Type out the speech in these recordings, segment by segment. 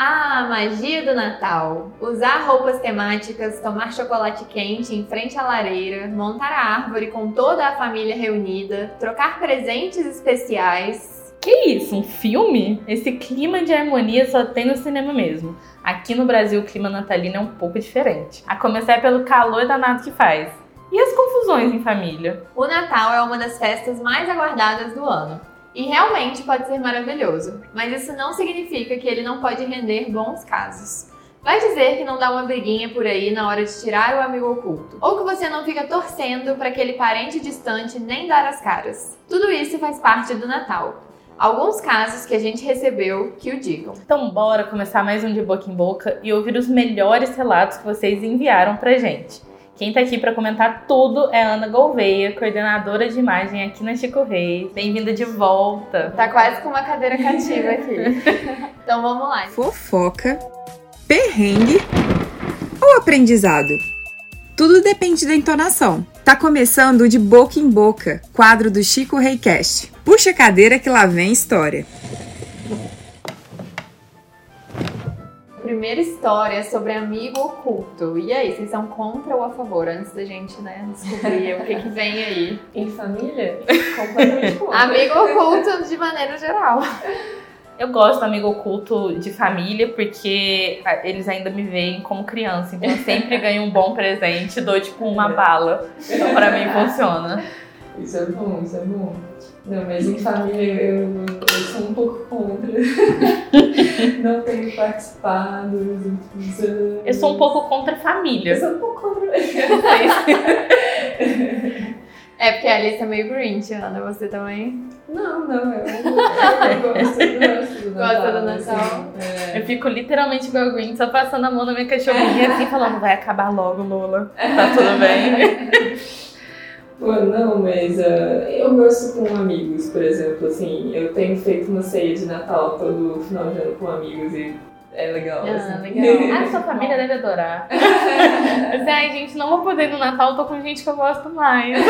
Ah, a magia do Natal! Usar roupas temáticas, tomar chocolate quente em frente à lareira, montar a árvore com toda a família reunida, trocar presentes especiais. Que isso? Um filme? Esse clima de harmonia só tem no cinema mesmo. Aqui no Brasil o clima natalino é um pouco diferente. A começar pelo calor danado que faz. E as confusões em família? O Natal é uma das festas mais aguardadas do ano. E realmente pode ser maravilhoso, mas isso não significa que ele não pode render bons casos. Vai dizer que não dá uma briguinha por aí na hora de tirar o amigo oculto, ou que você não fica torcendo para aquele parente distante nem dar as caras. Tudo isso faz parte do Natal. Alguns casos que a gente recebeu que o digam. Então bora começar mais um de boca em boca e ouvir os melhores relatos que vocês enviaram pra gente. Quem tá aqui para comentar tudo é Ana Gouveia, coordenadora de imagem aqui na Chico Reis. Bem-vinda de volta. Tá quase com uma cadeira cativa aqui. então vamos lá. Fofoca, perrengue ou aprendizado? Tudo depende da entonação. Tá começando o de boca em boca, quadro do Chico Reicast. Puxa a cadeira que lá vem história. Primeira história sobre amigo oculto. E aí, vocês são contra ou a favor? Antes da gente, né, descobrir o que, que vem aí. Em família? Completamente contra. Amigo oculto de maneira geral. Eu gosto do amigo oculto de família porque eles ainda me veem como criança. Então eu sempre ganho um bom presente, dou tipo uma bala. Então pra mim funciona. Isso é bom, isso é bom. Não, mas em família eu, eu sou um pouco contra. não tenho participado nos últimos anos. Eu sou um pouco contra a família. Eu sou um pouco contra. é porque a Alice é meio Grinch, Ana. Você também? Não, não. Eu, eu gosto do Natal. Gosta do Natal? Assim, é. Eu fico literalmente igual a Grinch, só passando a mão na minha cachorrinha assim, falando: vai acabar logo, Lola. Tá tudo bem. Pô, não, mas uh, eu gosto com amigos, por exemplo, assim, eu tenho feito uma ceia de Natal todo final de ano com amigos e é legal. Ah, assim. legal. Ah, sua família deve adorar. Mas, ai, gente, não vou poder no Natal, tô com gente que eu gosto mais.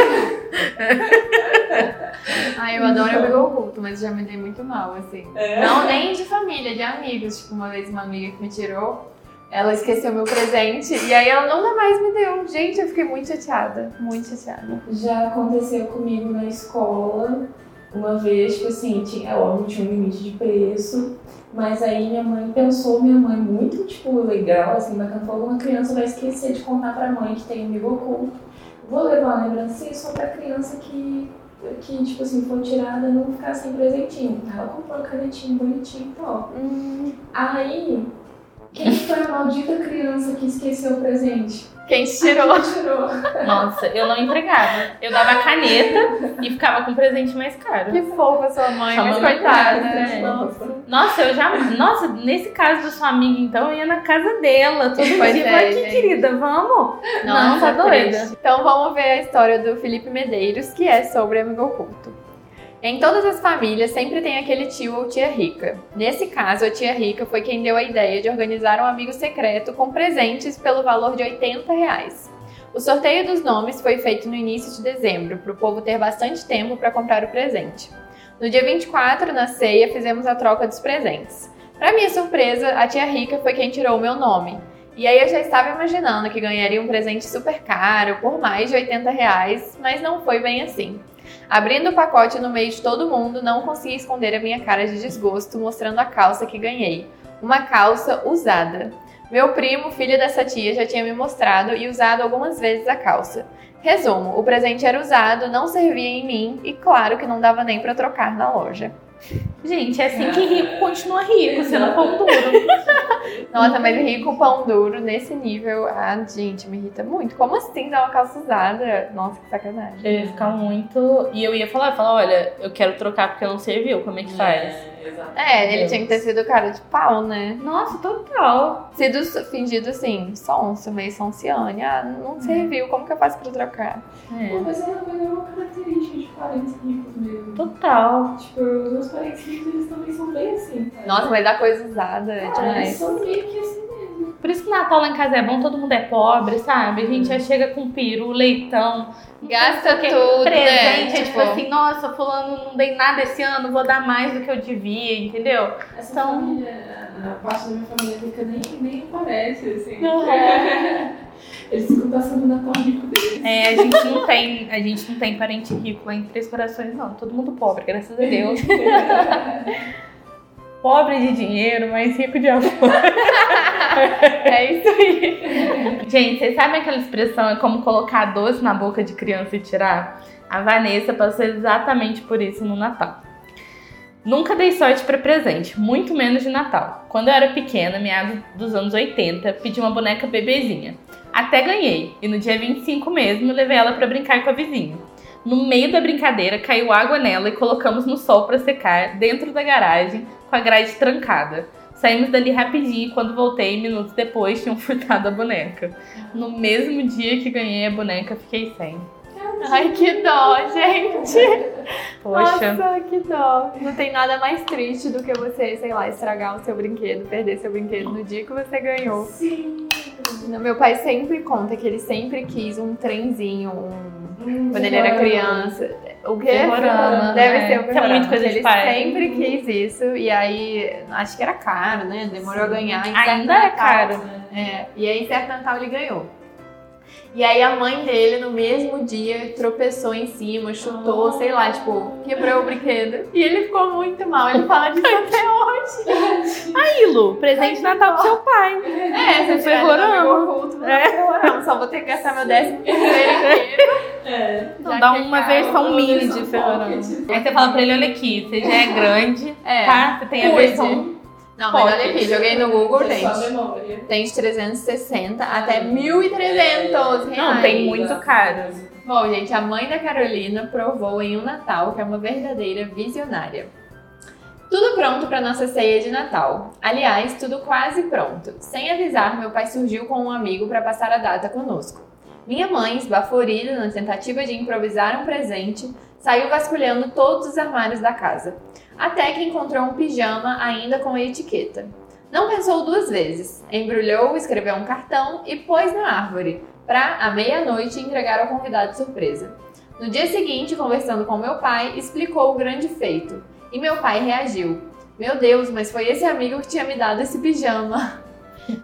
Ai, eu adoro amigo oculto, mas já me dei muito mal, assim. É. Não nem de família, de amigos. Tipo, uma vez uma amiga que me tirou ela esqueceu meu presente e aí ela nunca mais me deu. Gente, eu fiquei muito chateada. Muito chateada. Já aconteceu comigo na escola. Uma vez, tipo assim, tinha, é óbvio, tinha um limite de preço, mas aí minha mãe pensou, minha mãe muito, tipo, legal, assim, bacana, falou, uma criança vai esquecer de contar pra mãe que tem amigo oculto. Vou levar uma lembrancinha só pra criança que, que, tipo assim, for tirada não ficar sem presentinho. Ela comprou um canetinho bonitinho e tal. Hum, Aí, quem foi a maldita criança que esqueceu o presente? quem tirou? Quem tirou. Nossa, eu não entregava. Eu dava a caneta e ficava com um presente mais caro. Que fofa sua mãe, Sua mas mãe coitada. é. Nossa. Nossa, eu já. Nossa, nesse caso da sua amiga, então, eu ia na casa dela todo Pois dia. é, aqui, gente. querida, vamos? Nossa, tá doida. triste. Então vamos ver a história do Felipe Medeiros, que é sobre amigo oculto. Em todas as famílias sempre tem aquele tio ou tia rica. Nesse caso, a tia rica foi quem deu a ideia de organizar um amigo secreto com presentes pelo valor de 80 reais. O sorteio dos nomes foi feito no início de dezembro, para o povo ter bastante tempo para comprar o presente. No dia 24, na ceia, fizemos a troca dos presentes. Para minha surpresa, a tia rica foi quem tirou o meu nome. E aí eu já estava imaginando que ganharia um presente super caro, por mais de 80 reais, mas não foi bem assim. Abrindo o pacote no meio de todo mundo, não consegui esconder a minha cara de desgosto, mostrando a calça que ganhei. Uma calça usada. Meu primo, filho dessa tia, já tinha me mostrado e usado algumas vezes a calça. Resumo: o presente era usado, não servia em mim e, claro, que não dava nem para trocar na loja. Gente, é assim que rico continua rico, sendo pão duro. Nossa, mas rico pão duro nesse nível, ah, gente, me irrita muito. Como assim dar uma calça usada? Nossa, que sacanagem. Eu ia ficar muito. E eu ia falar, falar, olha, eu quero trocar porque não serviu, como é que faz? exato. É, ele tinha que ter sido cara de pau, né? Nossa, total. Sido fingido assim, sonso, meio sonciane. Ah, não serviu, como que eu faço pra trocar? É, Pô, é mas é uma característica de parentes ricos mesmo. total. Tipo, os meus parentes ricos, eles também são bem assim. sabe? Nossa, mas dá coisa usada é Ah, eles demais. são meio que assim mesmo. Por isso que Natal lá em casa é bom, todo mundo é pobre, sabe? A gente já chega com peru, leitão. Gasta não tudo, né? Presente, é tipo Tipo- assim, nossa, fulano não dei nada esse ano, vou dar mais do que eu devia, entendeu? Essa Então- família, a parte da minha família rica nem, nem aparece, assim. Uhum. Eles ficam passando na Natal rico deles. É, a gente não tem, a gente não tem parente rico lá em Três Corações, não. Todo mundo pobre, graças a Deus. pobre de dinheiro, mas rico de amor. É isso aí. Gente, vocês sabem aquela expressão é como colocar doce na boca de criança e tirar? A Vanessa passou exatamente por isso no Natal. Nunca dei sorte para presente, muito menos de Natal. Quando eu era pequena, meados dos anos 80, pedi uma boneca bebezinha. Até ganhei, e no dia 25 mesmo levei ela para brincar com a vizinha. No meio da brincadeira, caiu água nela e colocamos no sol para secar, dentro da garagem, com a grade trancada. Saímos dali rapidinho e quando voltei, minutos depois, tinham furtado a boneca. No mesmo dia que ganhei a boneca, fiquei sem. Ai, que dó, gente. Poxa. Nossa, que dó. Não tem nada mais triste do que você, sei lá, estragar o seu brinquedo, perder seu brinquedo no dia que você ganhou. Sim. Meu pai sempre conta que ele sempre quis um trenzinho, um... Hum, quando ele era criança. O quê? Ferrorama, Deve né? ser o Isso é muito coisa de Ele pai. sempre quis isso e aí acho que era caro, né? Demorou a ganhar. Ainda é Natal. caro. É, e aí, em certo Natal, ele ganhou. E aí, a mãe dele, no mesmo dia, tropeçou em cima, chutou, sei lá, tipo, quebrou o brinquedo. E ele ficou muito mal. Ele fala disso até hoje. Aí, Lu, presente de Natal pro seu pai. É, amigo oculto, vou É. Só vou ter que gastar meu décimo primeiro. É. Então Já dá uma versão uma mini de pocket. Aí você fala pra ele, olha aqui, você já é grande, É. tá? Você tem a versão... Não, mas olha aqui, joguei no Google, só gente. Tem de 360 até 1.300 reais. Não, tem muito caro. Bom, gente, a mãe da Carolina provou em um Natal que é uma verdadeira visionária. Tudo pronto para nossa ceia de Natal. Aliás, tudo quase pronto. Sem avisar, meu pai surgiu com um amigo para passar a data conosco. Minha mãe, esbaforida na tentativa de improvisar um presente, saiu vasculhando todos os armários da casa, até que encontrou um pijama ainda com a etiqueta. Não pensou duas vezes, embrulhou, escreveu um cartão e pôs na árvore, para, à meia-noite, entregar ao convidado surpresa. No dia seguinte, conversando com meu pai, explicou o grande feito. E meu pai reagiu: Meu Deus, mas foi esse amigo que tinha me dado esse pijama.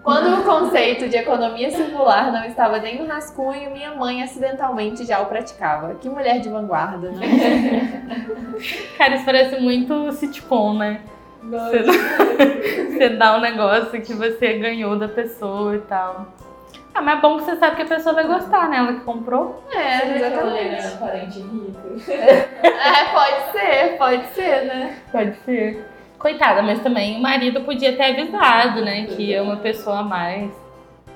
Quando o conceito de economia circular não estava nem no rascunho, minha mãe acidentalmente já o praticava. Que mulher de vanguarda, né? Cara, isso parece muito sitcom, né? Você, você dá um negócio que você ganhou da pessoa e tal. Ah, mas é bom que você sabe que a pessoa vai gostar, né? Ela que comprou. É, exatamente. parente rico? É, pode ser, pode ser, né? Pode ser. Coitada, mas também o marido podia ter avisado, né? Que ia uma pessoa a mais.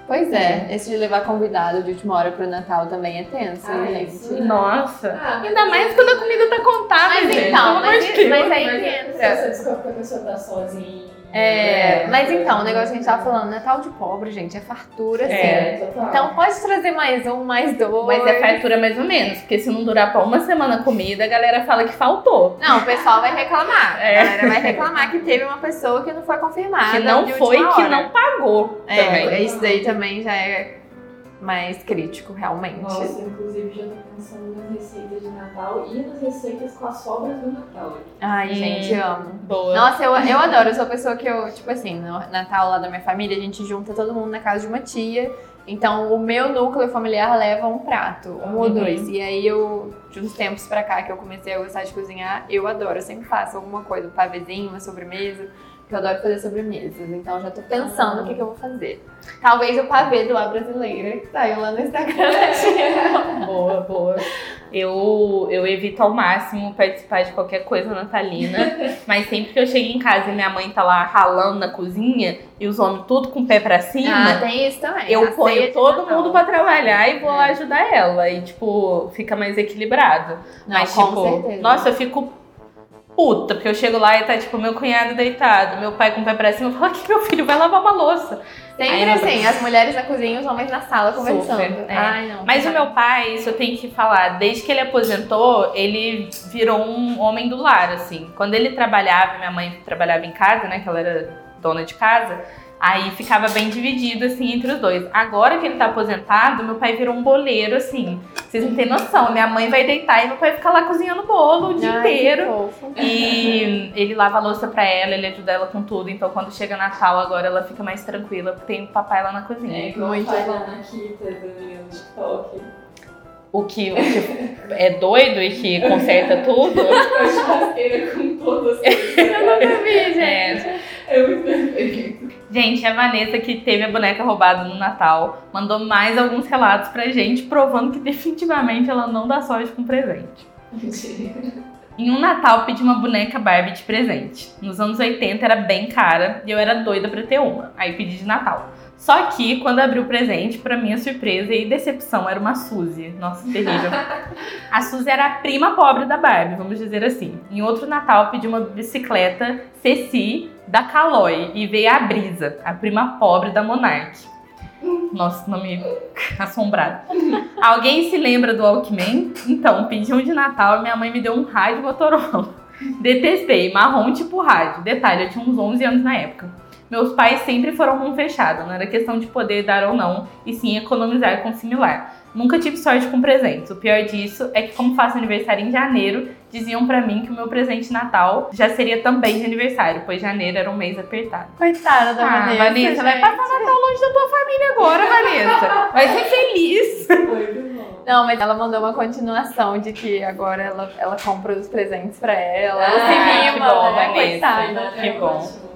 Pois é, esse de levar convidado de última hora pro Natal também é tenso, Ah, gente. isso. Nossa. Ah, Ainda mais quando a comida tá contada, Mas gente. então, mas- Deus. mas aí que Se entra. você descobre que a pessoa tá sozinha. É, mas então, o negócio que a gente tava falando, Natal de pobre, gente, é fartura. É, total. Então pode trazer mais um, mais dois. Mas é fartura mais ou menos, porque se não durar pra uma semana a comida, a galera fala que faltou. Não, o pessoal vai reclamar. É. A galera vai reclamar que teve uma pessoa que não foi confirmada. que não foi, que hora. não pagou É, também. isso daí também já é mais crítico, realmente. Nossa, inclusive já tô pensando nas receitas de Natal e nas receitas com as sobras do Natal. Ai, gente, amo. Boa. Nossa, eu, eu adoro. Eu sou a pessoa que eu, tipo assim, no Natal lá da minha família, a gente junta todo mundo na casa de uma tia. Então, o meu núcleo familiar leva um prato, um ou Uhum. dois. E aí, eu, de uns tempos pra cá que eu comecei a gostar de cozinhar, eu adoro. Eu sempre faço alguma coisa, um pavezinho, uma sobremesa. Que eu adoro fazer sobremesas. Então, eu já tô pensando Ah. o que, que eu vou fazer. Talvez o pavê do A Brasileira, que saiu lá no Instagram. Boa, boa. Eu, eu evito ao máximo participar de qualquer coisa natalina, mas sempre que eu chego em casa e minha mãe tá lá ralando na cozinha e os homens tudo com o pé pra cima, Ah, tem isso também. Eu ponho todo Natal. mundo pra trabalhar e vou lá É. ajudar ela. E, tipo, fica mais equilibrado. Não, mas, com tipo, certeza. nossa, eu fico puta, porque eu chego lá e tá, tipo, meu cunhado deitado, meu pai com o pé pra cima, eu falo que meu filho vai lavar uma louça. Sempre assim, as mulheres na cozinha e os homens na sala conversando. Super, é. Ai, não. Mas o meu pai, isso eu tenho que falar, desde que ele aposentou, ele virou um homem do lar, assim. Quando ele trabalhava, minha mãe trabalhava em casa, né, que ela era dona de casa, Aí ficava bem dividido, assim, entre os dois. Agora que ele tá aposentado, meu pai virou um boleiro, assim. Vocês não têm noção. Minha mãe vai deitar e meu pai fica lá cozinhando bolo o dia Ai, inteiro. E ele lava a louça pra ela, ele ajuda ela com tudo. Então quando chega Natal, agora ela fica mais tranquila, porque tem o papai lá na cozinha. É, igual Muito faz bom. a Nakita da menina do TikTok. O, que, o que é doido e que conserta tudo. Com a churrasqueira com todas as coisas. Eu nunca vi, gente. É. É muito perfeito. Gente, a Vanessa, que teve a boneca roubada no Natal, mandou mais alguns relatos pra gente, provando que definitivamente ela não dá sorte com presente. Em um Natal, pedi uma boneca Barbie de presente. Nos anos 80 era bem cara e eu era doida pra ter uma. Aí pedi de Natal. Só que, quando abri o presente, pra minha surpresa e decepção, era uma Suzy. Nossa, terrível. A Suzy era a prima pobre da Barbie, vamos dizer assim. Em outro Natal, pedi uma bicicleta Ceci da Caloi e veio a Brisa, a prima pobre da Monarch. Nossa, nome assombrado. Alguém se lembra do Walkman? Então, pedi um de Natal e minha mãe me deu um rádio Motorola. Detestei, marrom tipo rádio. Detalhe, eu tinha uns 11 anos na época. Meus pais sempre foram mão fechada, não era questão de poder dar ou não, e sim economizar com similar. Nunca tive sorte com presentes. O pior disso é que, como faço aniversário em janeiro, diziam pra mim que o meu presente de Natal já seria também de aniversário, pois janeiro era um mês apertado. Coitada da Ah, Vanessa. Vanessa, vai passar Natal longe da tua família agora, Vanessa. Vai ser feliz. Bom. Não, mas ela mandou uma continuação de que agora ela, ela compra os presentes pra ela. Ela Ah, se que bom, né? Vanessa. Coitada. Que bom.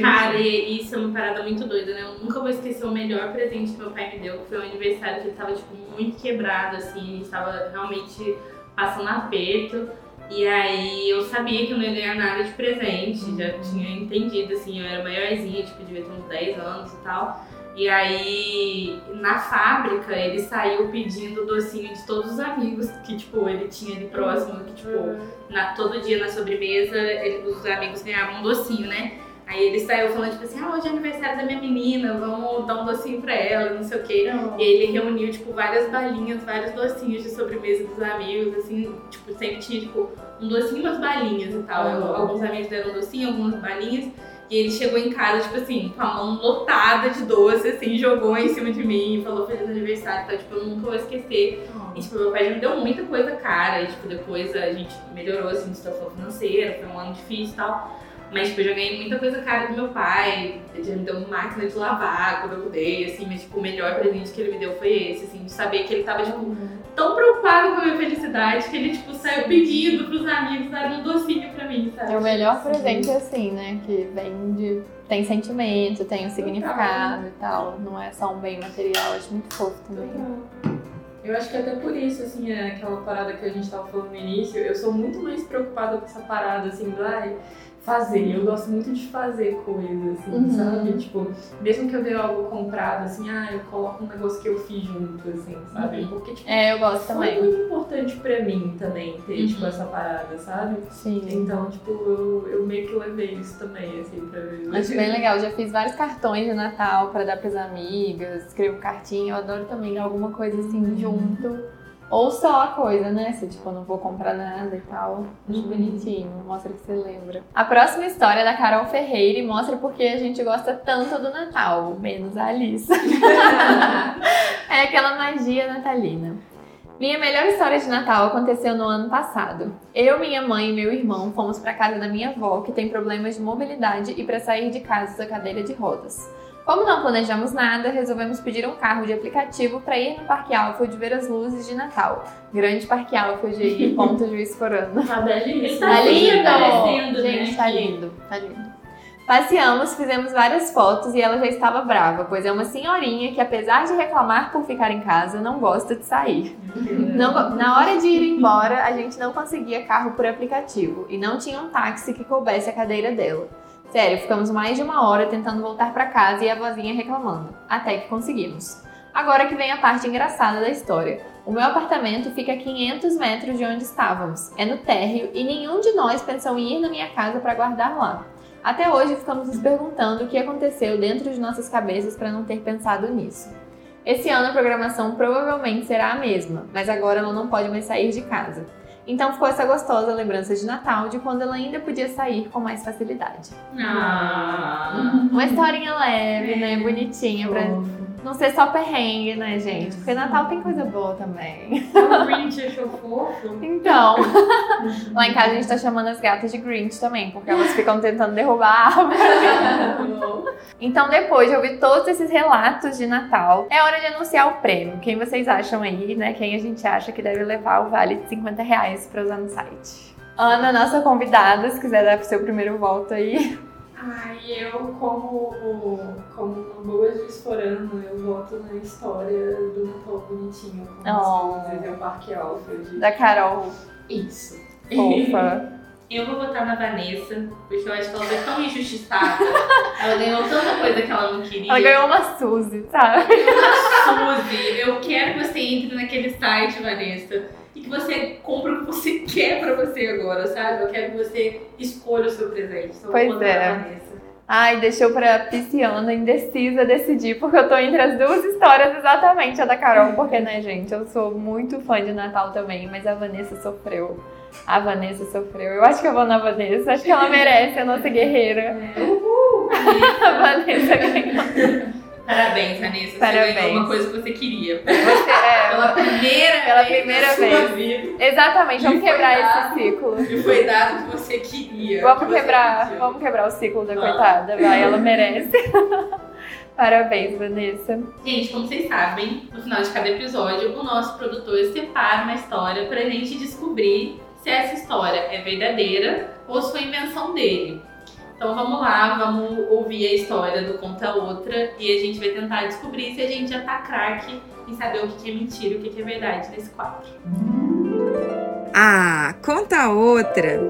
Cara, e isso é uma parada muito doida, né? Eu nunca vou esquecer o melhor presente que meu pai me deu, que foi um aniversário que ele tava, tipo, muito quebrado, assim, a gente tava realmente passando aperto. E aí eu sabia que eu não ia ganhar nada de presente, já tinha entendido, assim, eu era maiorzinha, tipo, devia ter uns 10 anos e tal. E aí, na fábrica, ele saiu pedindo docinho de todos os amigos que, tipo, ele tinha ali próximo, que, tipo, na, todo dia na sobremesa, ele- os amigos ganhavam um docinho, né? Aí ele saiu falando, tipo assim, ah, hoje é aniversário da minha menina, vamos dar um docinho pra ela, não sei o quê. E aí ele reuniu, tipo, várias balinhas, vários docinhos de sobremesa dos amigos, assim, tipo, sempre tinha, tipo, um docinho e umas balinhas e tal. Uhum. Alguns amigos deram um docinho, algumas balinhas. E ele chegou em casa, tipo assim, com a mão lotada de doce, assim, jogou em cima de mim e falou feliz aniversário. Então, tipo, eu nunca vou esquecer. E, tipo, meu pai já me deu muita coisa cara. E, tipo, depois a gente melhorou, assim, de situação financeira. Foi um ano difícil e tal. Mas, tipo, eu já ganhei muita coisa cara do meu pai. Ele já me deu uma máquina de lavar quando eu mudei, assim. Mas, tipo, o melhor presente que ele me deu foi esse, assim. De saber que ele tava, tipo, tão preocupado com a minha felicidade que ele, tipo, saiu pedindo pros amigos darem um docinho pra mim, sabe? É o melhor presente assim, né? Que vem de. tem sentimento, tem um significado e tal. Não é só um bem material, acho muito fofo também. Eu acho que até por isso, assim, é aquela parada que a gente tava falando no início, eu sou muito mais preocupada com essa parada, assim, do ai, fazer. Eu gosto muito de fazer coisas, assim, Uhum. sabe? Tipo, mesmo que eu veja algo comprado, assim, ah, eu coloco um negócio que eu fiz junto, assim, sabe? Porque, tipo, É, eu gosto foi também. muito importante pra mim também ter, tipo, Uhum. essa parada, sabe? Sim. Então, tipo, eu, eu meio que levei isso também, assim, pra ver. Acho bem legal. Já fiz vários cartões de Natal pra dar pras amigas, escrevo cartinha. Eu adoro também alguma coisa assim junto. Ou só a coisa, né? Se tipo, não vou comprar nada e tal. Acho Uhum. bonitinho, mostra que você lembra. A próxima história é da Carol Ferreira e mostra porque a gente gosta tanto do Natal, menos a Alice. é aquela magia natalina. Minha melhor história de Natal aconteceu no ano passado. Eu, minha mãe e meu irmão fomos para casa da minha avó, que tem problemas de mobilidade, e para sair de casa usa cadeira de rodas. Como não planejamos nada, resolvemos pedir um carro de aplicativo para ir no Parque Alford ver as luzes de Natal. Grande Parque Alford aí, ponto juiz corando. Tá belíssimo. Tá lindo, Gente, aparecendo, né, tá lindo, tá lindo. Passeamos, fizemos várias fotos e ela já estava brava, pois é uma senhorinha que, apesar de reclamar por ficar em casa, não gosta de sair. Não na hora de ir embora, a gente não conseguia carro por aplicativo e não tinha um táxi que coubesse a cadeira dela. Sério, ficamos mais de uma hora tentando voltar para casa e a vozinha reclamando, até que conseguimos. Agora que vem a parte engraçada da história. O meu apartamento fica a 500 metros de onde estávamos. É no térreo e nenhum de nós pensou em ir na minha casa para guardar lá. Até hoje ficamos nos perguntando o que aconteceu dentro de nossas cabeças para não ter pensado nisso. Esse ano a programação provavelmente será a mesma, mas agora ela não pode mais sair de casa. Então ficou essa gostosa lembrança de Natal de quando ela ainda podia sair com mais facilidade. Ah. Uma historinha leve, né? Bonitinha, pra não ser só perrengue, né, gente? Porque Natal tem coisa boa também. O Grinch achou fofo. Então, lá em casa a gente tá chamando as gatas de Grinch também, porque elas ficam tentando derrubar a árvore. Então, depois de ouvir todos esses relatos de Natal, é hora de anunciar o prêmio. Quem vocês acham aí, né? Quem a gente acha que deve levar o vale de 50 reais pra usar no site? Ana, nossa convidada, se quiser dar pro seu primeiro voto aí. Ai, eu como, como uma boa disforando, eu voto na história do Natal bonitinho, com Oh. as coisas, é o Parque Alfred. Da Carol, Isso. fofa. Eu vou votar na Vanessa, porque eu acho que ela foi tão injustiçada. ela ganhou tanta coisa que ela não queria. Ela ganhou uma Suzy, sabe? Suzy, eu quero que você entre naquele site, Vanessa, e que você que quer pra você agora, sabe? Eu quero que você escolha o seu presente. Então, Pois é. Ai, deixou pra pisciana indecisa decidir, porque eu tô entre as duas histórias, exatamente a da Carol, porque, né, gente, eu sou muito fã de Natal também, mas a Vanessa sofreu. A Vanessa sofreu. Eu acho que eu vou na Vanessa, acho que ela merece a nossa guerreira. A Vanessa ganhou. Parabéns, Vanessa. Parabéns. Você ganhou uma coisa que você queria. Você, é, Pela primeira Pela vez primeira vez. vida. exatamente, vamos quebrar dado. esse ciclo. E foi dado o que você queria. que Vamos você quebrar, vamos quebrar o ciclo da Ah. coitada, vai, ela merece. Parabéns, Vanessa. Gente, como vocês sabem, no final de cada episódio, o nosso produtor separa uma história pra gente descobrir se essa história é verdadeira ou se foi invenção dele. Então vamos lá, vamos ouvir a história do Conta Outra e a gente vai tentar descobrir se a gente já tá craque em saber o que é mentira e o que que é verdade nesse quadro. Ah, conta outra.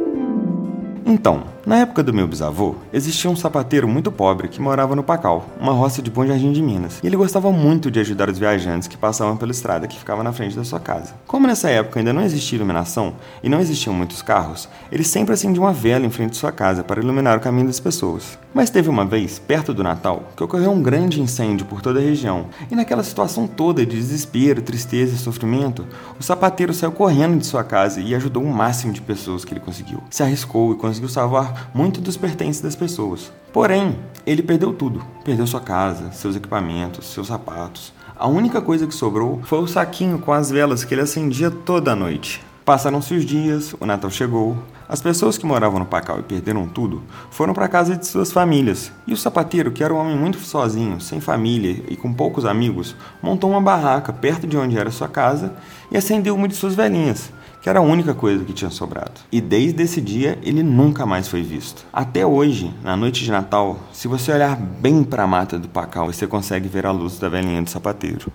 Então, na época do meu bisavô, existia um sapateiro muito pobre que morava no Pacal, uma roça de Bom Jardim de Minas. E ele gostava muito de ajudar os viajantes que passavam pela estrada que ficava na frente da sua casa. Como nessa época ainda não existia iluminação e não existiam muitos carros, ele sempre acendia uma vela em frente de sua casa para iluminar o caminho das pessoas. Mas teve uma vez, perto do Natal, que ocorreu um grande incêndio por toda a região. E naquela situação toda de desespero, tristeza e sofrimento, o sapateiro saiu correndo de sua casa e ajudou o máximo de pessoas que ele conseguiu. Se arriscou e conseguiu salvar muito dos pertences das pessoas. Porém, ele perdeu tudo. Perdeu sua casa, seus equipamentos, seus sapatos. A única coisa que sobrou foi o saquinho com as velas que ele acendia toda a noite. Passaram-se os dias, o Natal chegou. As pessoas que moravam no Pacal e perderam tudo foram para casa de suas famílias. E o sapateiro, que era um homem muito sozinho, sem família e com poucos amigos, montou uma barraca perto de onde era sua casa e acendeu uma de suas velhinhas, que era a única coisa que tinha sobrado. E desde esse dia ele nunca mais foi visto. Até hoje, na noite de Natal, se você olhar bem para a mata do Pacal, você consegue ver a luz da velhinha do sapateiro.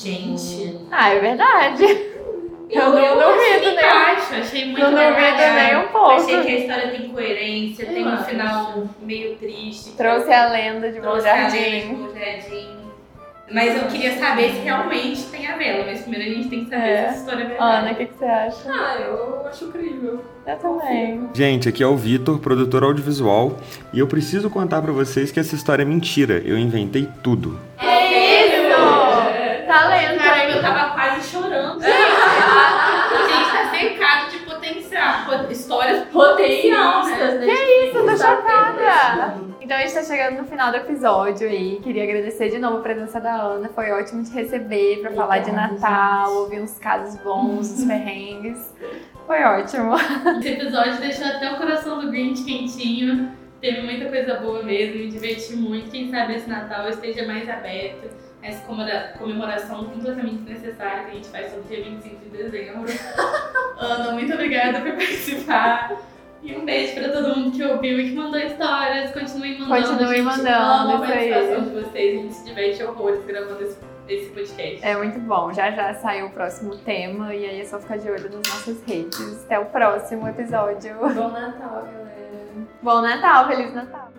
Gente, Ah, é verdade. Eu não achei duvido, né? baixo, achei muito Não duvido nem um pouco. Achei que a história tem coerência, tem um acho. final meio triste. Trouxe a lenda de Bom Trouxe a lenda de Jardim. Mas eu queria saber se realmente tem a vela, mas primeiro a gente tem que saber É. se essa história é verdade. Ana, o que, que você acha? Ah, eu acho incrível. Eu também. Gente, aqui é o Vitor, produtor audiovisual, e eu preciso contar para vocês que essa história é mentira. Eu inventei tudo. Isso! Talento, Caramba, eu hein? tava quase chorando. Gente, a gente tá cercado de potencial. po- Histórias potencial, né? Potencialistas, né? Que isso, eu tô chocada! Então a gente tá chegando no final do episódio aí. Queria agradecer de novo a presença da Ana. Foi ótimo te receber pra falar de Natal, gente. ouvir uns casos bons, uns perrengues. Foi ótimo. Esse episódio deixou até o coração do Grinch quentinho. Teve muita coisa boa mesmo, me diverti muito. Quem sabe esse Natal esteja mais aberto. Essa comemora- comemoração completamente necessária que a gente faz sobre dia 25 de dezembro. Ana, muito obrigada por participar. E um beijo pra todo mundo que ouviu e que mandou histórias. Continuem mandando. Continuem mandando, ama a participação de vocês. A gente se diverte horrores gravando esse, esse podcast. É muito bom. Já já saiu o próximo tema e aí é só ficar de olho nas nossas redes. Até o próximo episódio. Bom Natal, galera. Bom Natal, Feliz Natal!